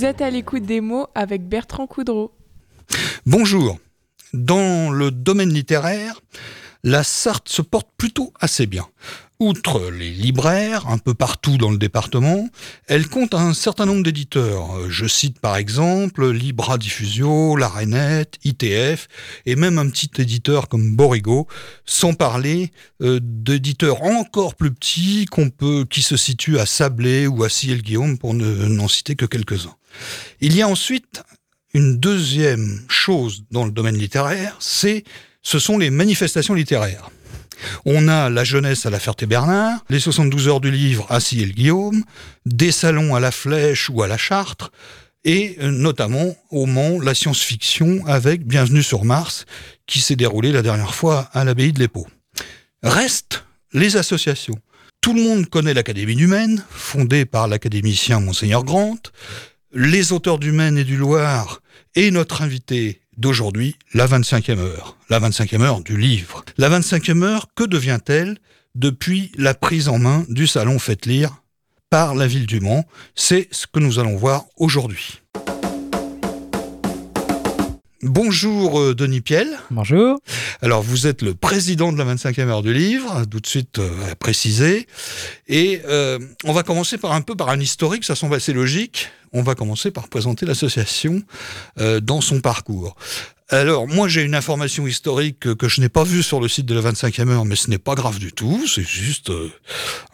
Vous êtes à l'écoute des mots avec Bertrand Coudreau. Bonjour. Dans le domaine littéraire, la Sarthe se porte plutôt assez bien. Outre les libraires, un peu partout dans le département, elle compte un certain nombre d'éditeurs. Je cite par exemple Libra Diffusio, La Rainette, ITF, et même un petit éditeur comme Borigo, sans parler euh, d'éditeurs encore plus petits qu'on peut, qui se situent à Sablé ou à Ciel-Guillaume, pour n'en citer que quelques-uns. Il y a ensuite une deuxième chose dans le domaine littéraire, c'est ce sont les manifestations littéraires. On a la jeunesse à la Ferté-Bernard, les 72 heures du livre à Ciel-Guillaume, des salons à la Flèche ou à la Chartre, et euh, notamment au Mans la science-fiction avec Bienvenue sur Mars, qui s'est déroulé la dernière fois à l'abbaye de l'Épau. Restent les associations. Tout le monde connaît l'Académie du Maine, fondée par l'académicien Monseigneur Grant, les auteurs du Maine et du Loir, et notre invité d'aujourd'hui, la 25e heure, la 25e heure du livre. La 25e heure, que devient-elle depuis la prise en main du salon Faites lire par la ville du Mans? C'est ce que nous allons voir aujourd'hui. Bonjour euh, Denis Piel. Bonjour. Alors vous êtes le président de la 25e heure du livre, tout de suite euh, précisé. Et euh, on va commencer par un peu par un historique, ça semble assez logique. On va commencer par présenter l'association dans son parcours. Alors, moi, j'ai une information historique que, je n'ai pas vue sur le site de la 25e heure, mais ce n'est pas grave du tout, c'est juste euh,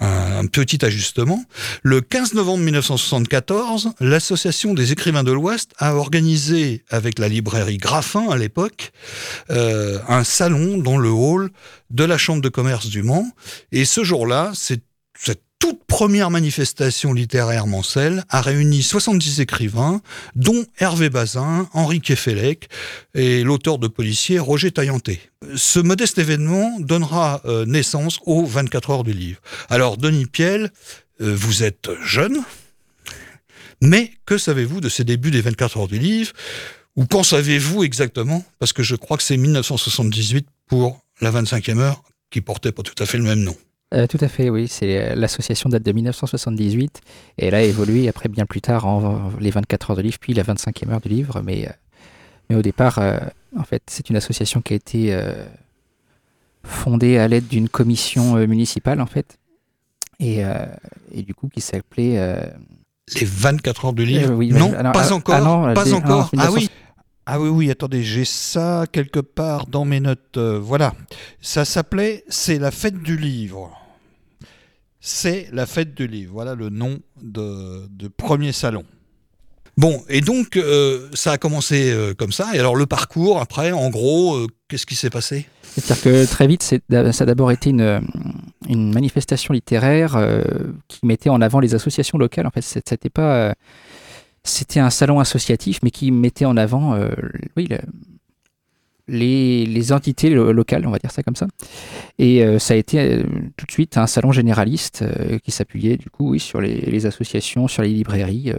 un, petit ajustement. Le 15 novembre 1974, l'Association des écrivains de l'Ouest a organisé, avec la librairie Graffin à l'époque, euh, un salon dans le hall de la Chambre de commerce du Mans. Et ce jour-là, c'est cette toute première manifestation littéraire mancelle a réuni 70 écrivains, dont Hervé Bazin, Henri Kefelec et l'auteur de Policier Roger Taillanté. Ce modeste événement donnera euh, naissance aux 24 heures du livre. Alors, Denis Piel, euh, vous êtes jeune, mais que savez-vous de ces débuts des 24 heures du livre? Ou qu'en savez-vous exactement? Parce que je crois que c'est 1978 pour la 25e heure qui portait pas tout à fait le même nom. Euh, tout à fait, oui. C'est euh, l'association date de 1978 et elle a évolué après bien plus tard en les 24 heures de livre, puis la 25e heure du livre. Mais, euh, mais au départ, en fait, c'est une association qui a été fondée à l'aide d'une commission municipale, en fait, et, et du coup qui s'appelait les 24 heures du livre. oui, non, pas encore. Ah, non, pas encore. ah oui. Ah oui, oui, attendez, j'ai ça quelque part dans mes notes. Euh, voilà. Ça s'appelait C'est la fête du livre. C'est la fête du livre. Voilà le nom de, premier salon. Bon, et donc euh, ça a commencé euh, comme ça. Et alors le parcours, après, en gros, qu'est-ce qui s'est passé? C'est-à-dire que très vite, ça a d'abord été une, une, manifestation littéraire qui mettait en avant les associations locales. En fait, c'était pas c'était un salon associatif, mais qui mettait en avant euh, oui, les, les, entités locales, on va dire ça comme ça. Et euh, ça a été euh, tout de suite un salon généraliste qui s'appuyait du coup oui, sur les, associations, sur les librairies,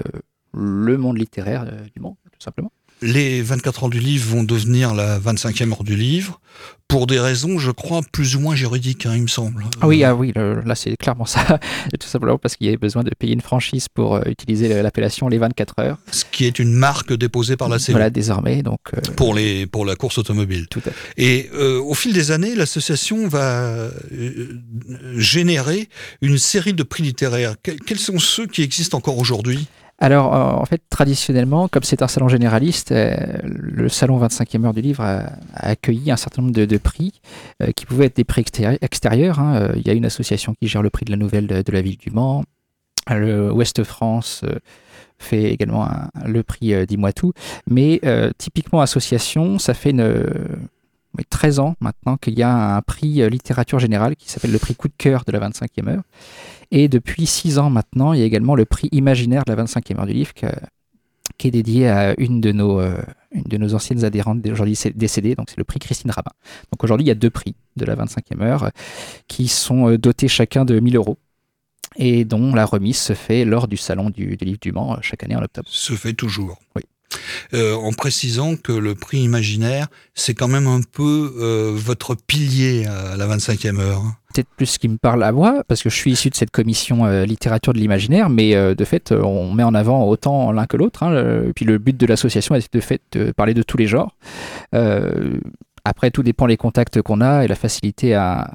le monde littéraire du monde, tout simplement. Les 24 heures du livre vont devenir la 25e heure du livre pour des raisons, je crois, plus ou moins juridiques, hein, il me semble. Ah oui, ah oui là c'est clairement ça. Tout simplement parce qu'il y avait besoin de payer une franchise pour euh, utiliser l'appellation les 24 heures. Ce qui est une marque déposée par la CE. Voilà, désormais. Donc, euh, pour, les, pour la course automobile. Tout à fait. Et euh, au fil des années, l'association va générer une série de prix littéraires. quels sont ceux qui existent encore aujourd'hui? Alors, euh, en fait, traditionnellement, comme c'est un salon généraliste, euh, le salon 25e heure du livre a, accueilli un certain nombre de, prix euh, qui pouvaient être des prix extérieurs. Hein. Il y a une association qui gère le prix de la nouvelle de, la ville du Mans. Le Ouest France fait également le prix Dis-moi tout. Mais typiquement, association, ça fait une, 13 ans maintenant qu'il y a un prix littérature générale qui s'appelle le prix coup de cœur de la 25e heure. Et depuis six ans maintenant, il y a également le prix imaginaire de la 25e heure du livre qui est dédié à une de nos, euh, une de nos anciennes adhérentes aujourd'hui décédées, donc c'est le prix Christine Rabin. Donc aujourd'hui, il y a deux prix de la 25e heure qui sont euh, dotés chacun de 1000 euros et dont la remise se fait lors du salon du, livre du Mans chaque année en octobre. Se fait toujours. Oui. Euh, en précisant que le prix imaginaire, c'est quand même un peu euh, votre pilier à la 25e heure. Peut-être plus ce qui me parle à moi, parce que je suis issu de cette commission euh, littérature de l'imaginaire, mais de fait, on met en avant autant l'un que l'autre. hein, puis le but de l'association est de fait de parler de tous les genres. Après, tout dépend les contacts qu'on a et la facilité à,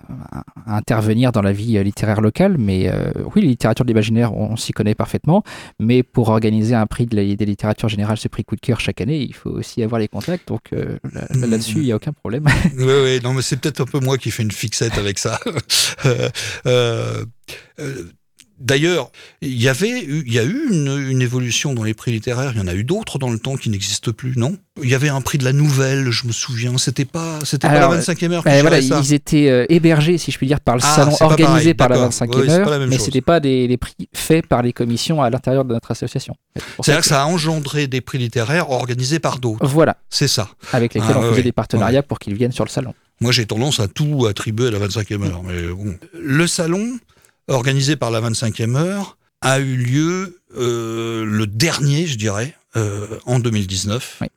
intervenir dans la vie littéraire locale. Mais euh, oui, la littérature de l'imaginaire, on, s'y connaît parfaitement. Mais pour organiser un prix de la, des littératures générales, ce prix coup de cœur chaque année, il faut aussi avoir les contacts. Donc euh, là- Mhm. là-dessus, il n'y a aucun problème. Oui, oui, non, mais c'est peut-être un peu moi qui fais une fixette avec ça. Euh, euh, D'ailleurs, il y avait, eu- il y a eu une, une évolution dans les prix littéraires. Il y en a eu d'autres dans le temps qui n'existent plus, non? Il y avait un prix de la nouvelle, je me souviens. C'était pas, c'était pas la 25e heure. qui Euh, voilà, gérait ça. ils étaient euh, hébergés, si je puis dire, par le Ah, salon organisé pareil, par la d'accord. 25e Oui, c'est heure, pas la même mais c'était pas des, des prix faits par les commissions à l'intérieur de notre association. C'est-à-dire que ça a engendré des prix littéraires organisés par d'autres. Voilà, C'est ça. avec lesquels Ah, on ouais, faisait ouais. des partenariats pour qu'ils viennent sur le salon. Moi, j'ai tendance à tout attribuer à la 25e heure. Mais bon. Le salon, organisé par la 25e heure, a eu lieu euh, le dernier, je dirais, euh, en 2019. Oui.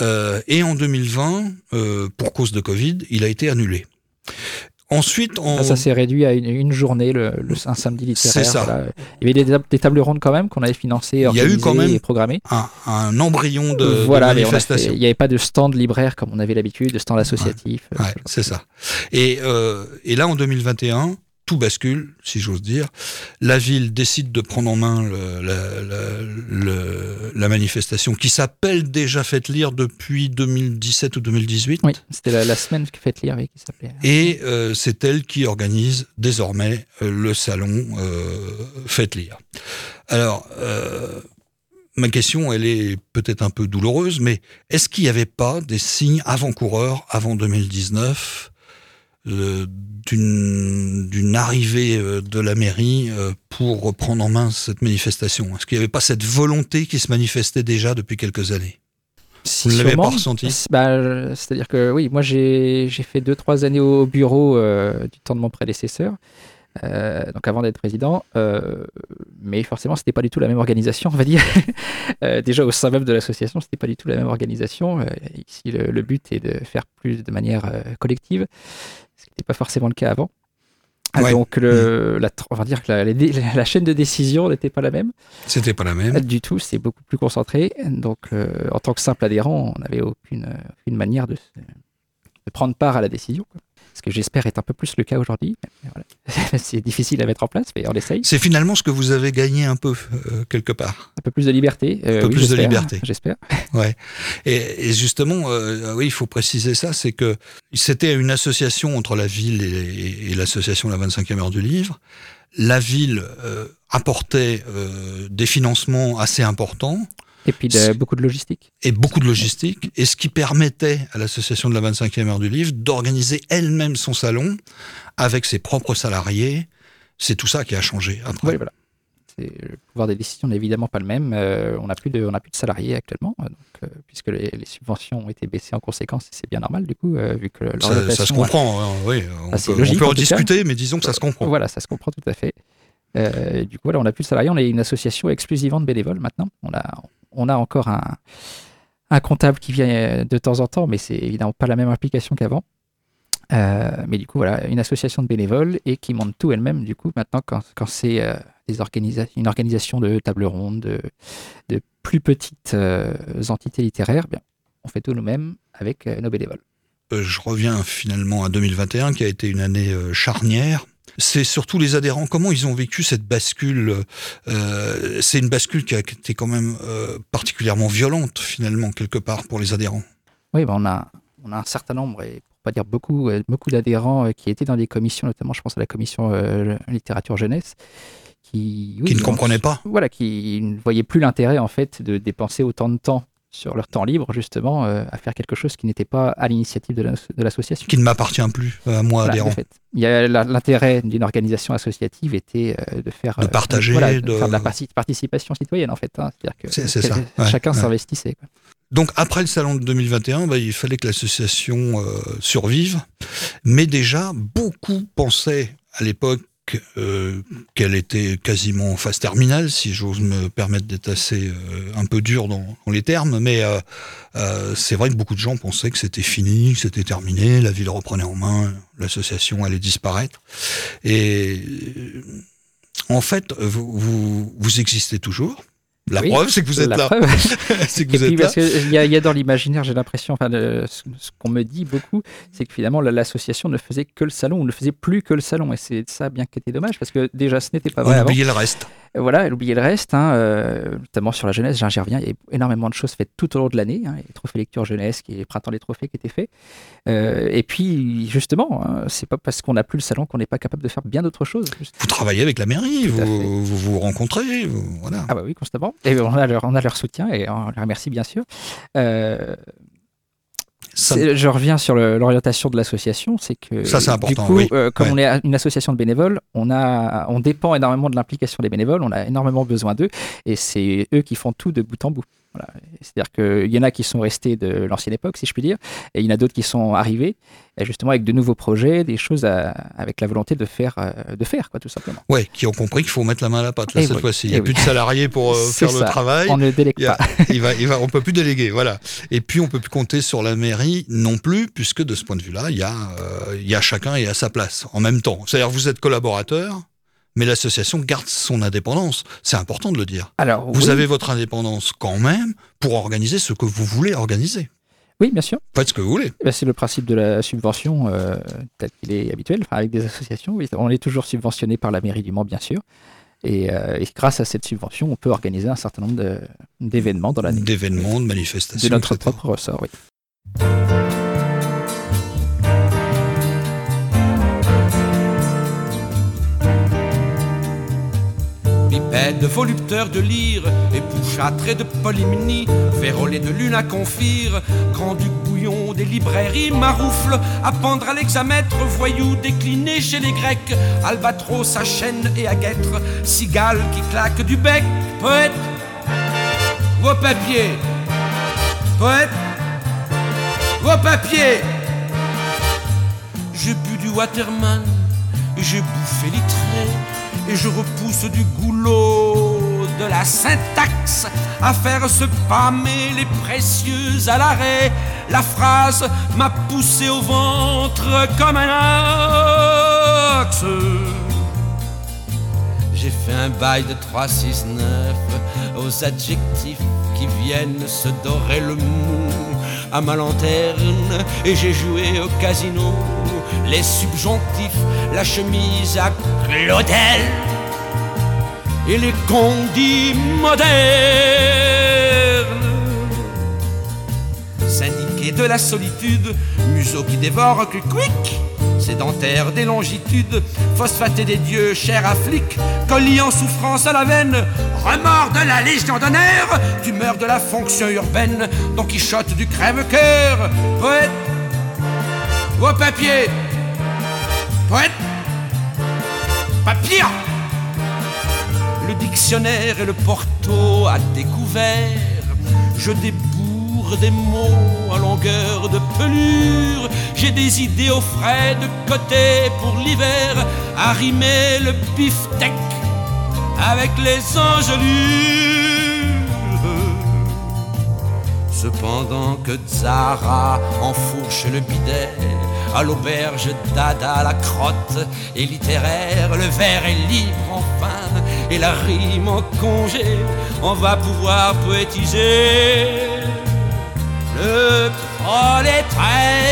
Euh, et en 2020, euh, pour cause de Covid, il a été annulé. Ensuite, en... Là, ça s'est réduit à une, une journée, le, le- un samedi littéraire. C'est ça. voilà. Il y avait des, tab- des tables rondes quand même qu'on avait financées, Il y a eu organisées quand même et programmées. un, un embryon de, de voilà, fait- manifestation. il n'y avait pas de stand libraire comme on avait l'habitude, de stand associatif. euh, Ouais, c'est ça. Et, euh, et là, en 2021, tout bascule, si j'ose dire. La ville décide de prendre en main le- la, la- le- la manifestation qui s'appelle déjà Faites lire depuis 2017 ou 2018. Oui, c'était la, la semaine Faites lire oui, qui s'appelait. Et euh, c'est elle qui organise désormais euh, le salon euh, Faites lire. Alors, euh, ma question, elle est peut-être un peu douloureuse, mais est-ce qu'il n'y avait pas des signes avant-coureurs avant 2019 euh, d'une arrivée euh, de la mairie euh, pour reprendre en main cette manifestation. Est-ce qu'il n'y avait pas cette volonté qui se manifestait déjà depuis quelques années? Vous ne l'avez pas ressenti? Bah, C'est-à-dire que oui, moi j'ai j'ai fait deux, trois années au bureau euh, du temps de mon prédécesseur, euh, donc avant d'être président, euh, mais forcément c'était pas du tout la même organisation, on va dire. Euh, déjà au sein même de l'association, c'était pas du tout la même organisation. Ici, le, le but est de faire plus de manière collective, ce qui n'était pas forcément le cas avant. Ah, Ouais. Donc, le, la, on va dire que la, chaîne de décision n'était pas la même. C'était pas la même. Du tout, c'est beaucoup plus concentré. Donc, en tant que simple adhérent, on n'avait aucune, aucune manière de, de prendre part à la décision. quoi. Ce que j'espère est un peu plus le cas aujourd'hui. Voilà. c'est difficile à mettre en place, mais on essaye. C'est finalement ce que vous avez gagné un peu, euh, quelque part. Un peu plus de liberté. euh, Un peu oui, plus de liberté. J'espère. Et, et justement, euh, oui, il faut préciser ça, c'est que c'était une association entre la ville et, et l'association La 25e heure du livre. La ville apportait des financements assez importants Et puis de- beaucoup de logistique. et beaucoup de logistique, et ce qui permettait à l'association de la 25e heure du livre d'organiser elle-même son salon avec ses propres salariés. C'est tout ça qui a changé après. Oui, voilà. C'est- Le pouvoir des décisions n'est évidemment pas le même. Euh, on n'a plus, de- on plus de salariés actuellement, euh, donc, euh, puisque les, les subventions ont été baissées en conséquence, c'est bien normal du coup, euh, vu que leur Ça, se comprend, hein, oui. On Ah, c'est peut, logique, on peut en, en tout cas. discuter, mais disons que ça se comprend. Voilà, ça se comprend tout à fait. Euh, du coup, voilà, on n'a plus de salariés, on est une association exclusivement de bénévoles maintenant. On a, on a encore un, comptable qui vient euh, de temps en temps, mais c'est évidemment pas la même implication qu'avant. Euh, mais du coup, voilà, une association de bénévoles et qui monte tout elle-même, du coup, maintenant, quand, c'est euh, une organisation de table ronde, de, plus petites entités littéraires, bien, on fait tout nous-mêmes avec nos bénévoles. Je reviens finalement à 2021, qui a été une année charnière. C'est surtout les adhérents, comment ils ont vécu cette bascule. euh, c'est une bascule qui a été quand même euh, particulièrement violente, finalement, quelque part, pour les adhérents. Oui, ben on, a, on a un certain nombre, et pour pas dire beaucoup, euh, beaucoup d'adhérents qui étaient dans des commissions, notamment je pense à la commission euh, littérature jeunesse, qui, oui, qui ne comprenaient pas. Voilà, qui ne voyaient plus l'intérêt en fait de dépenser autant de temps sur leur temps libre justement euh, à faire quelque chose qui n'était pas à l'initiative de la- de l'association. qui ne m'appartient plus à moi, Voilà, adhérent. de fait. L'intérêt d'une organisation associative était euh, de faire De euh, partager, voilà, de- faire de la parti- participation citoyenne en fait. hein. C'est-à-dire que ouais, chacun s'investissait. Donc après le salon de 2021, bah, il fallait que l'association euh, survive. Mais déjà, beaucoup pensaient à l'époque euh, qu'elle était quasiment en phase terminale, si j'ose me permettre d'être assez euh, un peu dur dans, les termes, mais euh, c'est vrai que beaucoup de gens pensaient que c'était fini, que c'était terminé, la ville reprenait en main, l'association allait disparaître. Et en fait, vous, vous existez toujours. La preuve, c'est que vous êtes là. c'est que vous êtes parce Il y, a dans l'imaginaire, j'ai l'impression, enfin, ce, qu'on me dit beaucoup, c'est que finalement l'association ne faisait que le salon, ou ne faisait plus que le salon, et c'est ça bien qui était dommage, parce que déjà ce n'était pas vrai. On oubliait le reste. Voilà, elle oubliait le reste, hein, euh, notamment sur la jeunesse, j'y reviens, il y a énormément de choses faites tout au long de l'année, hein, les trophées lecture jeunesse, les printemps des trophées qui étaient faits. Euh, et puis, justement, hein, c'est pas parce qu'on n'a plus le salon qu'on n'est pas capable de faire bien d'autres choses. Vous travaillez avec la mairie, vous, vous, rencontrez, voilà. Ah bah oui, constamment. Et on a leur, on a leur soutien et on les remercie bien sûr. Euh, je reviens sur l'orientation de l'association, c'est que ça. Du coup, euh, comme on est une association de bénévoles, on a, on dépend énormément de l'implication des bénévoles, on a énormément besoin d'eux, et c'est eux qui font tout de bout en bout. C'est-à-dire qu'il y en a qui sont restés de l'ancienne époque, si je puis dire, et il y en a d'autres qui sont arrivés, justement avec de nouveaux projets, des choses avec la volonté de faire, euh, de faire quoi, tout simplement. Oui, qui ont compris qu'il faut mettre la main à la pâte là, cette fois-ci. Il n'y a plus de salariés pour euh, faire le travail. On ne délègue pas. il va, il va, on peut plus déléguer, voilà. Et puis on peut plus compter sur la mairie non plus, puisque de ce point de vue-là, il y a, euh, il y a chacun et à sa place en même temps. C'est-à-dire vous êtes collaborateur, mais l'association garde son indépendance. C'est important de le dire. Alors, vous avez votre indépendance quand même pour organiser ce que vous voulez organiser. Oui, bien sûr. Faites ce que vous voulez. Eh ben, c'est le principe de la subvention euh, tel qu'il est habituel, avec des associations. On est toujours subventionné par la mairie du Mans, bien sûr. Et, euh, grâce à cette subvention, on peut organiser un certain nombre d'événements dans l'année. D'événements, de manifestations. De notre propre ressort, oui. De volupteur de lyre, épouchâtré de polymnie, vérolé de lune à confire, grand-duc bouillon des librairies, maroufle, à pendre à l'examètre, voyou décliné chez les Grecs, albatros à chaîne et à guêtre, cigale qui claque du bec, poète, vos papiers, poète, vos papiers. J'ai bu du Waterman, j'ai bouffé litré et je repousse du goulot de la syntaxe à faire se pâmer les précieux à l'arrêt. La phrase m'a poussé au ventre comme un axe. J'ai fait un bail de 3-6-9 aux adjectifs qui viennent se dorer le mou à ma lanterne et j'ai joué au casino les subjonctifs, la chemise à Claudel et les condits modernes. Syndiqué de la solitude, museau qui dévore que quick, sédentaire des longitudes, phosphaté des dieux, cher à flic, colis en souffrance à la veine, remords de la légion d'honneur, tumeur de la fonction urbaine, Don Quichotte du crève-cœur, poète, au papier, Poète Papier Le dictionnaire et le porto à découvert. Je débourre des mots à longueur de pelure. J'ai des idées au frais de côté pour l'hiver. Arrimer le beefsteak avec les engelures. Cependant que Zara enfourche le bidet à l'auberge dada, la crotte est littéraire, le verre est libre enfin, et la rime en congé, on va pouvoir poétiser. Le prolétaire.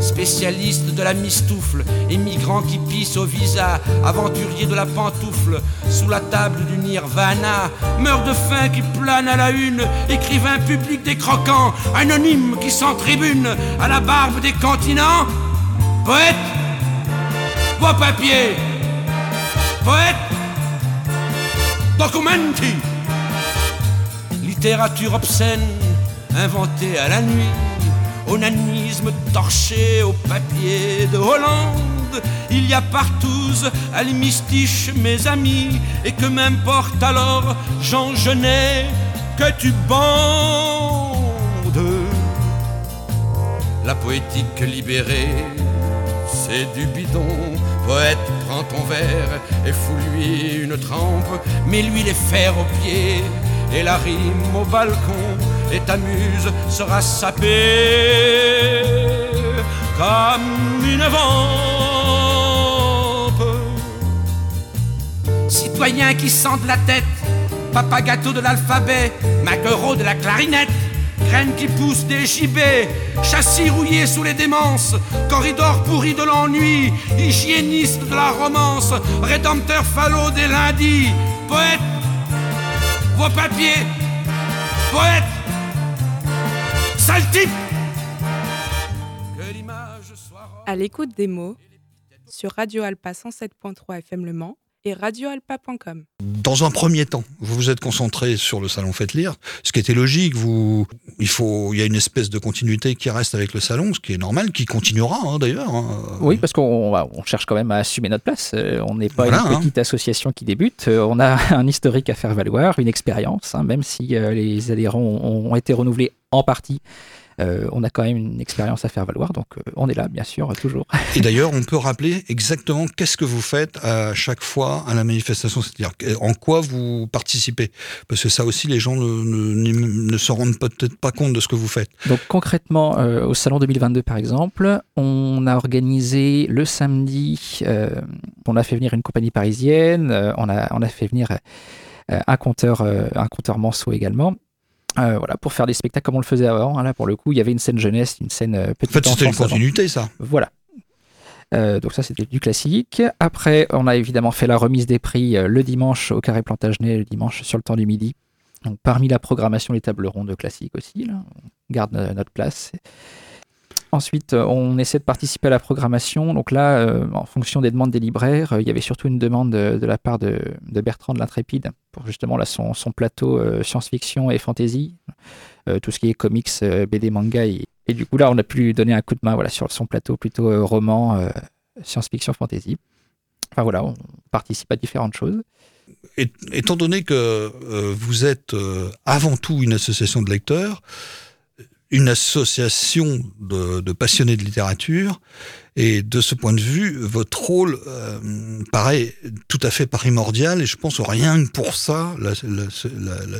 Spécialiste de la mistoufle, émigrant qui pisse au visa, aventurier de la pantoufle, sous la table du nirvana, meurt de faim qui plane à la une, écrivain public des croquants, anonyme qui s'en-tribune à la barbe des continents, poète, vos papiers, poète, documenti, littérature obscène, inventée à la nuit. Onanisme torché au papier de Hollande. Y a partout à l'hémistiche mes amis, et que m'importe alors, Jean Genet, que tu bandes. La poétique libérée c'est du bidon. Poète, prends ton verre et fous-lui une trempe, mets-lui les fers aux pieds et la rime au balcon, et ta muse sera sapée comme une vampe. Citoyen qui sent de la tête, papa gâteau de l'alphabet, maquereau de la clarinette. Graines qui poussent des gibets, châssis rouillés sous les démences, corridor pourri de l'ennui, hygiéniste de la romance, rédempteur falot des lundis, poète, vos papiers, poète, sale type. À l'écoute des mots, sur Radio Alpa 107.3 FM Le Mans, et radioalpa.com. Dans un premier temps, vous vous êtes concentré sur le salon Faites Lire, ce qui était logique. Vous, il faut, il y a une espèce de continuité qui reste avec le salon, ce qui est normal, qui continuera hein, d'ailleurs. Hein. Oui, parce qu'on on cherche quand même à assumer notre place. Euh, on n'est pas une hein. petite association qui débute. Euh, on a un historique à faire valoir, une expérience, même si euh, les adhérents ont été renouvelés en partie euh, on a quand même une expérience à faire valoir, donc euh, on est là, bien sûr, toujours. Et d'ailleurs, on peut rappeler exactement qu'est-ce que vous faites à chaque fois à la manifestation, c'est-à-dire en quoi vous participez, parce que ça aussi, les gens ne, se rendent peut-être pas compte de ce que vous faites. Donc concrètement, euh, au salon 2022 par exemple, on a organisé le samedi, on a fait venir une compagnie parisienne, on a, on a fait venir un compteur, un compteur Manceau également. Euh, voilà, pour faire des spectacles comme on le faisait avant. Hein, là, pour le coup, il y avait une scène jeunesse, une scène euh, petite En fait, c'était une continuité, ça. Voilà. Euh, donc ça, c'était du classique. Après, on a évidemment fait la remise des prix le dimanche au Carré Plantagenet, le dimanche sur le temps du midi. Donc, parmi la programmation, les tables rondes classiques aussi. Là. On garde notre place. Ensuite, euh, on essaie de participer à la programmation. Donc là, euh, en fonction des demandes des libraires, euh, il y avait surtout une demande de, la part de, Bertrand de l'Intrépide pour justement là, son, plateau science-fiction et fantasy, tout ce qui est comics, BD, manga. Et, du coup, là, on a pu donner un coup de main voilà, sur son plateau plutôt roman, science-fiction, fantasy. Enfin voilà, on participe à différentes choses. étant donné que vous êtes avant tout une association de lecteurs, une association de, passionnés de littérature. Et de ce point de vue, votre rôle euh, paraît tout à fait primordial. Et je pense rien que pour ça,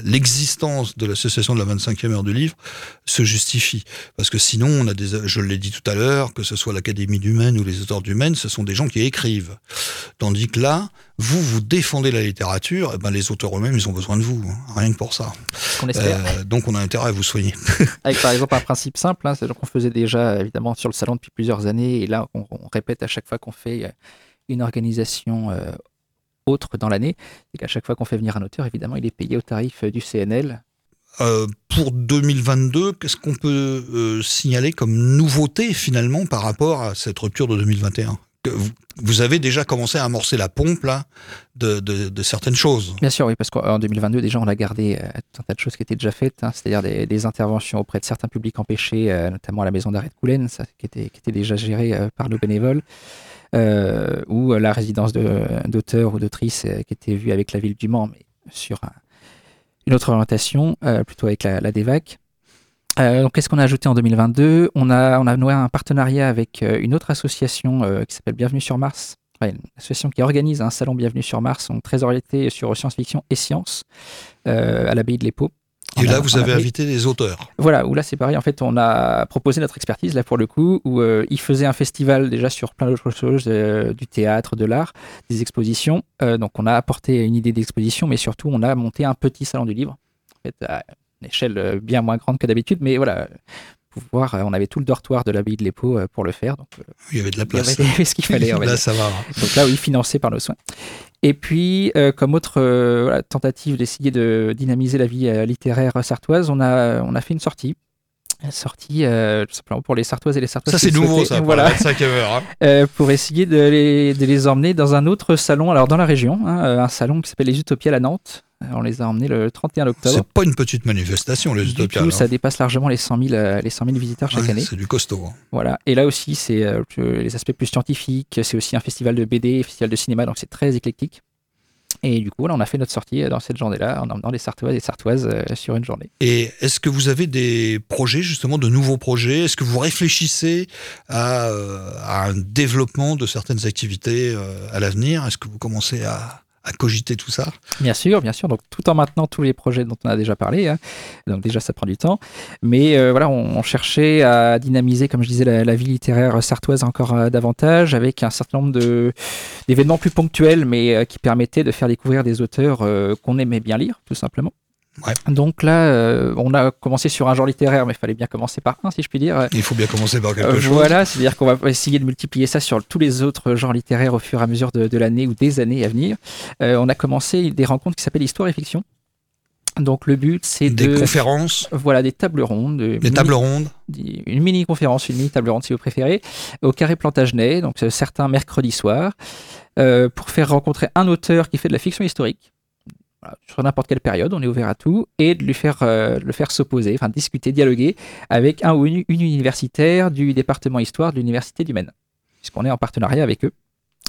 l'existence de l'association de la 25e heure du livre se justifie. Parce que sinon, on a des, je l'ai dit tout à l'heure, que ce soit l'Académie d'Humaine ou les auteurs d'Humaine, ce sont des gens qui écrivent. Tandis que là, vous, vous défendez la littérature, et eh ben les auteurs eux-mêmes, ils ont besoin de vous, hein. rien que pour ça. Euh, donc on a intérêt à vous soigner. Avec par exemple un principe simple, hein, c'est qu'on faisait déjà évidemment sur le salon depuis plusieurs années, et là on, répète à chaque fois qu'on fait euh, une organisation euh, autre dans l'année, c'est qu'à chaque fois qu'on fait venir un auteur, évidemment, il est payé au tarif du CNL. pour 2022, qu'est-ce qu'on peut signaler comme nouveauté finalement par rapport à cette rupture de 2021 vous avez déjà commencé à amorcer la pompe de, certaines choses. Bien sûr, oui, parce qu'en 2022 déjà on a gardé euh, tout un tas de choses qui étaient déjà faites, hein, c'est-à-dire des, interventions auprès de certains publics empêchés, euh, notamment à la maison d'arrêt de Coulennes, ça, qui, était, déjà géré euh, par nos bénévoles, ou la résidence d'auteurs ou d'autrices qui était vue avec la ville du Mans, mais sur une autre orientation, plutôt avec la, la DEVAC. Euh, qu'est-ce qu'on a ajouté en 2022 on a, on a noué un partenariat avec euh, une autre association euh, qui s'appelle Bienvenue sur Mars, une association qui organise un salon Bienvenue sur Mars, on très orienté sur science-fiction et science à l'abbaye de l'Épau. Et là, vous avez invité des auteurs. Voilà, où là, c'est pareil. En fait, on a proposé notre expertise, là, pour le coup, où ils faisaient un festival déjà sur plein d'autres choses, du théâtre, de l'art, des expositions. donc, on a apporté une idée d'exposition, mais surtout, on a monté un petit salon du livre. En fait, une échelle euh, bien moins grande que d'habitude, mais voilà, pouvoir, euh, on avait tout le dortoir de l'abbaye de l'Épau euh, pour le faire. Donc, il y avait de la place. Il y avait, ce qu'il fallait. là, ça va. Donc là, oui, financé par nos soins. Et puis, comme autre tentative d'essayer de dynamiser la vie littéraire sartoise, on a, on a fait une sortie sortie tout simplement pour les Sartoises et les Sartoises. Ça c'est nouveau ça, voilà. Hein. pour essayer de les, de les, emmener dans un autre salon, alors dans la région, hein, un salon qui s'appelle les Utopias à Nantes, on les a emmenés le 31 octobre. C'est pas une petite manifestation, les Utopias. Tout, ça dépasse largement les 100 000, euh, les 100 000 visiteurs chaque année. C'est du costaud. Hein. Voilà. Et là aussi, c'est euh, les aspects plus scientifiques. C'est aussi un festival de BD, festival de cinéma, donc c'est très éclectique. Et du coup, là, on a fait notre sortie dans cette journée-là, en emmenant les Sartoises et Sartoises sur une journée. Et est-ce que vous avez des projets, justement, de nouveaux projets? Est-ce que vous réfléchissez à, à, un développement de certaines activités à l'avenir? Est-ce que vous commencez à, à cogiter tout ça Bien sûr, bien sûr. Donc tout en maintenant tous les projets dont on a déjà parlé. Hein. Donc déjà ça prend du temps, mais euh, voilà, on, cherchait à dynamiser, comme je disais, la, vie littéraire sartoise encore euh, davantage, avec un certain nombre d'événements plus ponctuels, mais euh, qui permettaient de faire découvrir des auteurs qu'on aimait bien lire, tout simplement. Donc là, euh, on a commencé sur un genre littéraire, mais il fallait bien commencer par un, si je puis dire. Il faut bien commencer par quelque euh, chose. Voilà, c'est-à-dire qu'on va essayer de multiplier ça sur tous les autres genres littéraires au fur et à mesure de, l'année ou des années à venir. Euh, on a commencé des rencontres qui s'appellent Histoire et Fiction. Donc le but, c'est des conférences. Voilà, des tables rondes. Des tables rondes. Une mini conférence, une mini table ronde si vous préférez, au Carré Plantagenet, donc certains mercredis soirs, pour faire rencontrer un auteur qui fait de la fiction historique sur n'importe quelle période, on est ouvert à tout, et de lui faire, euh, le faire s'opposer, enfin discuter, dialoguer avec un ou une, universitaire du département histoire de l'université du Maine, puisqu'on est en partenariat avec eux.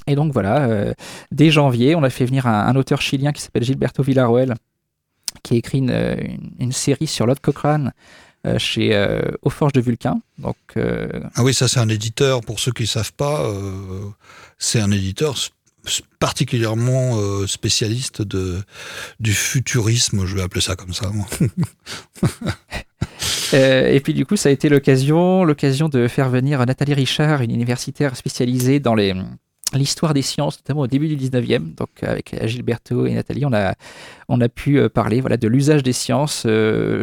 Et donc voilà, euh, dès janvier, on a fait venir un, auteur chilien qui s'appelle Gilberto Villarroel, qui a écrit une, série sur Lord Cochrane, euh, chez Aux Forges de Vulcain. Donc, ah oui, ça c'est un éditeur, pour ceux qui ne savent pas, c'est un éditeur particulièrement euh, spécialiste de, du futurisme, je vais appeler ça comme ça. Euh, et puis du coup, ça a été l'occasion, l'occasion de faire venir Nathalie Richard, une universitaire spécialisée dans l'histoire des sciences, notamment au début du 19e. Donc avec Gilberto et Nathalie, on a, on a pu euh, parler voilà, de l'usage des sciences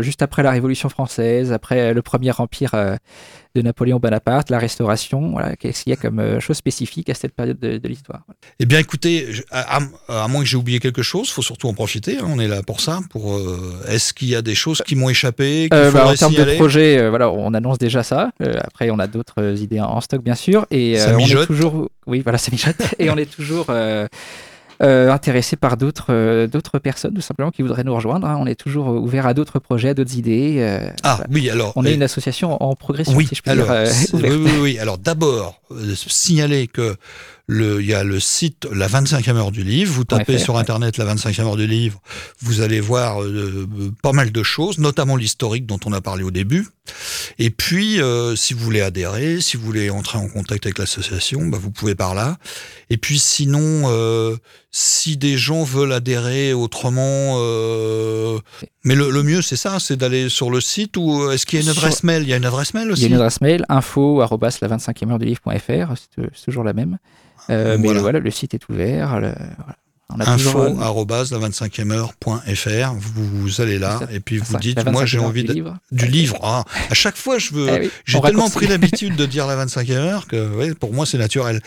juste après la Révolution française, après le Premier Empire de Napoléon Bonaparte, la Restauration. Voilà, qu'est-ce qu'il y a comme euh, chose spécifique à cette période de, l'histoire? Eh bien, écoutez, à, moins que j'ai oublié quelque chose, faut surtout en profiter. Hein, on est là pour ça. Pour euh, est-ce qu'il y a des choses qui m'ont échappé euh, bah, En termes de projet, voilà, on annonce déjà ça. après, on a d'autres idées en stock, bien sûr, et on est toujours, oui, voilà, ça mijote, et on est toujours euh, intéressé par d'autres euh, d'autres personnes, tout simplement, qui voudraient nous rejoindre. Hein. On est toujours ouvert à d'autres projets, à d'autres idées. Euh, ah oui, alors. On est une association en progression, oui, si je puis alors, dire. oui, oui, oui. Alors d'abord, signaler que le, il y a le site La 25e heure du livre. Vous tapez sur Internet La 25e heure du livre, vous allez voir pas mal de choses, notamment l'historique dont on a parlé au début. Et puis, si vous voulez adhérer, si vous voulez entrer en contact avec l'association, bah, vous pouvez par là. Et puis sinon, si des gens veulent adhérer autrement, euh, mais le, mieux c'est ça, c'est d'aller sur le site ou euh, est-ce qu'il y a une adresse mail? Il y a une adresse mail aussi. Il y a une adresse mail info la 25e heure du livre.fr, c'est toujours la même. Euh, mais voilà. le site est ouvert. Voilà info-la25heure.fr. Vous, vous, allez là et puis vous dites Moi, j'ai envie du de... livre. Du livre. Ah, à chaque fois, je veux. J'ai tellement pris l'habitude de dire la 25e heure que pour moi, c'est naturel.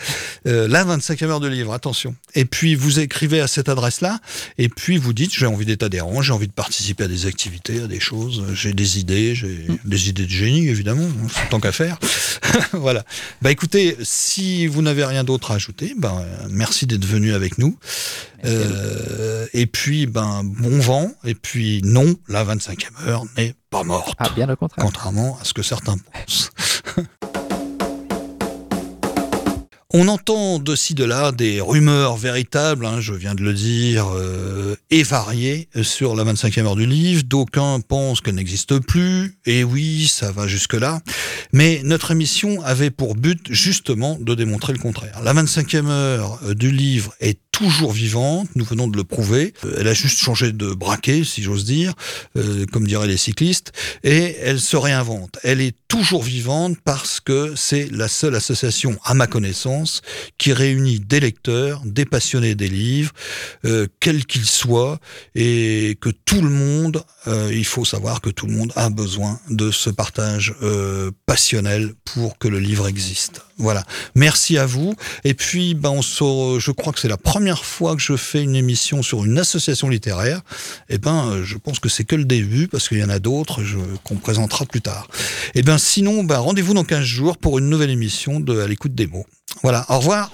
Euh, la 25e heure de livre, attention. Et puis, vous écrivez à cette adresse-là et puis vous dites J'ai envie d'être adhérent, j'ai envie de participer à des activités, à des choses, j'ai des idées, j'ai des idées de génie, évidemment, hein, tant qu'à faire. voilà. Bah écoutez, si vous n'avez rien d'autre à ajouter, bah, merci d'être venu avec nous euh, et puis, ben, bon vent. Et puis, non, la 25e heure n'est pas morte. Ah, bien au contraire. Contrairement à ce que certains pensent. On entend de ci de là des rumeurs véritables, hein, je viens de le dire, euh, et variées sur la 25e heure du livre. D'aucuns pensent qu'elle n'existe plus, et oui, ça va jusque-là. Mais notre émission avait pour but justement de démontrer le contraire. La 25e heure du livre est toujours vivante, nous venons de le prouver. Euh, elle a juste changé de braquet, si j'ose dire, euh, comme diraient les cyclistes, et elle se réinvente. Elle est toujours vivante parce que c'est la seule association, à ma connaissance, qui réunit des lecteurs, des passionnés des livres, euh, quels qu'ils soient, et que tout le monde, il faut savoir que tout le monde a besoin de ce partage passionnel pour que le livre existe. Voilà. Merci à vous. Et puis, ben, je crois que c'est la première fois que je fais une émission sur une association littéraire. Eh ben, je pense que c'est que le début parce qu'il y en a d'autres qu'on présentera plus tard. Eh ben, sinon, ben, rendez-vous dans 15 jours pour une nouvelle émission de À l'écoute des mots. Voilà. Au revoir.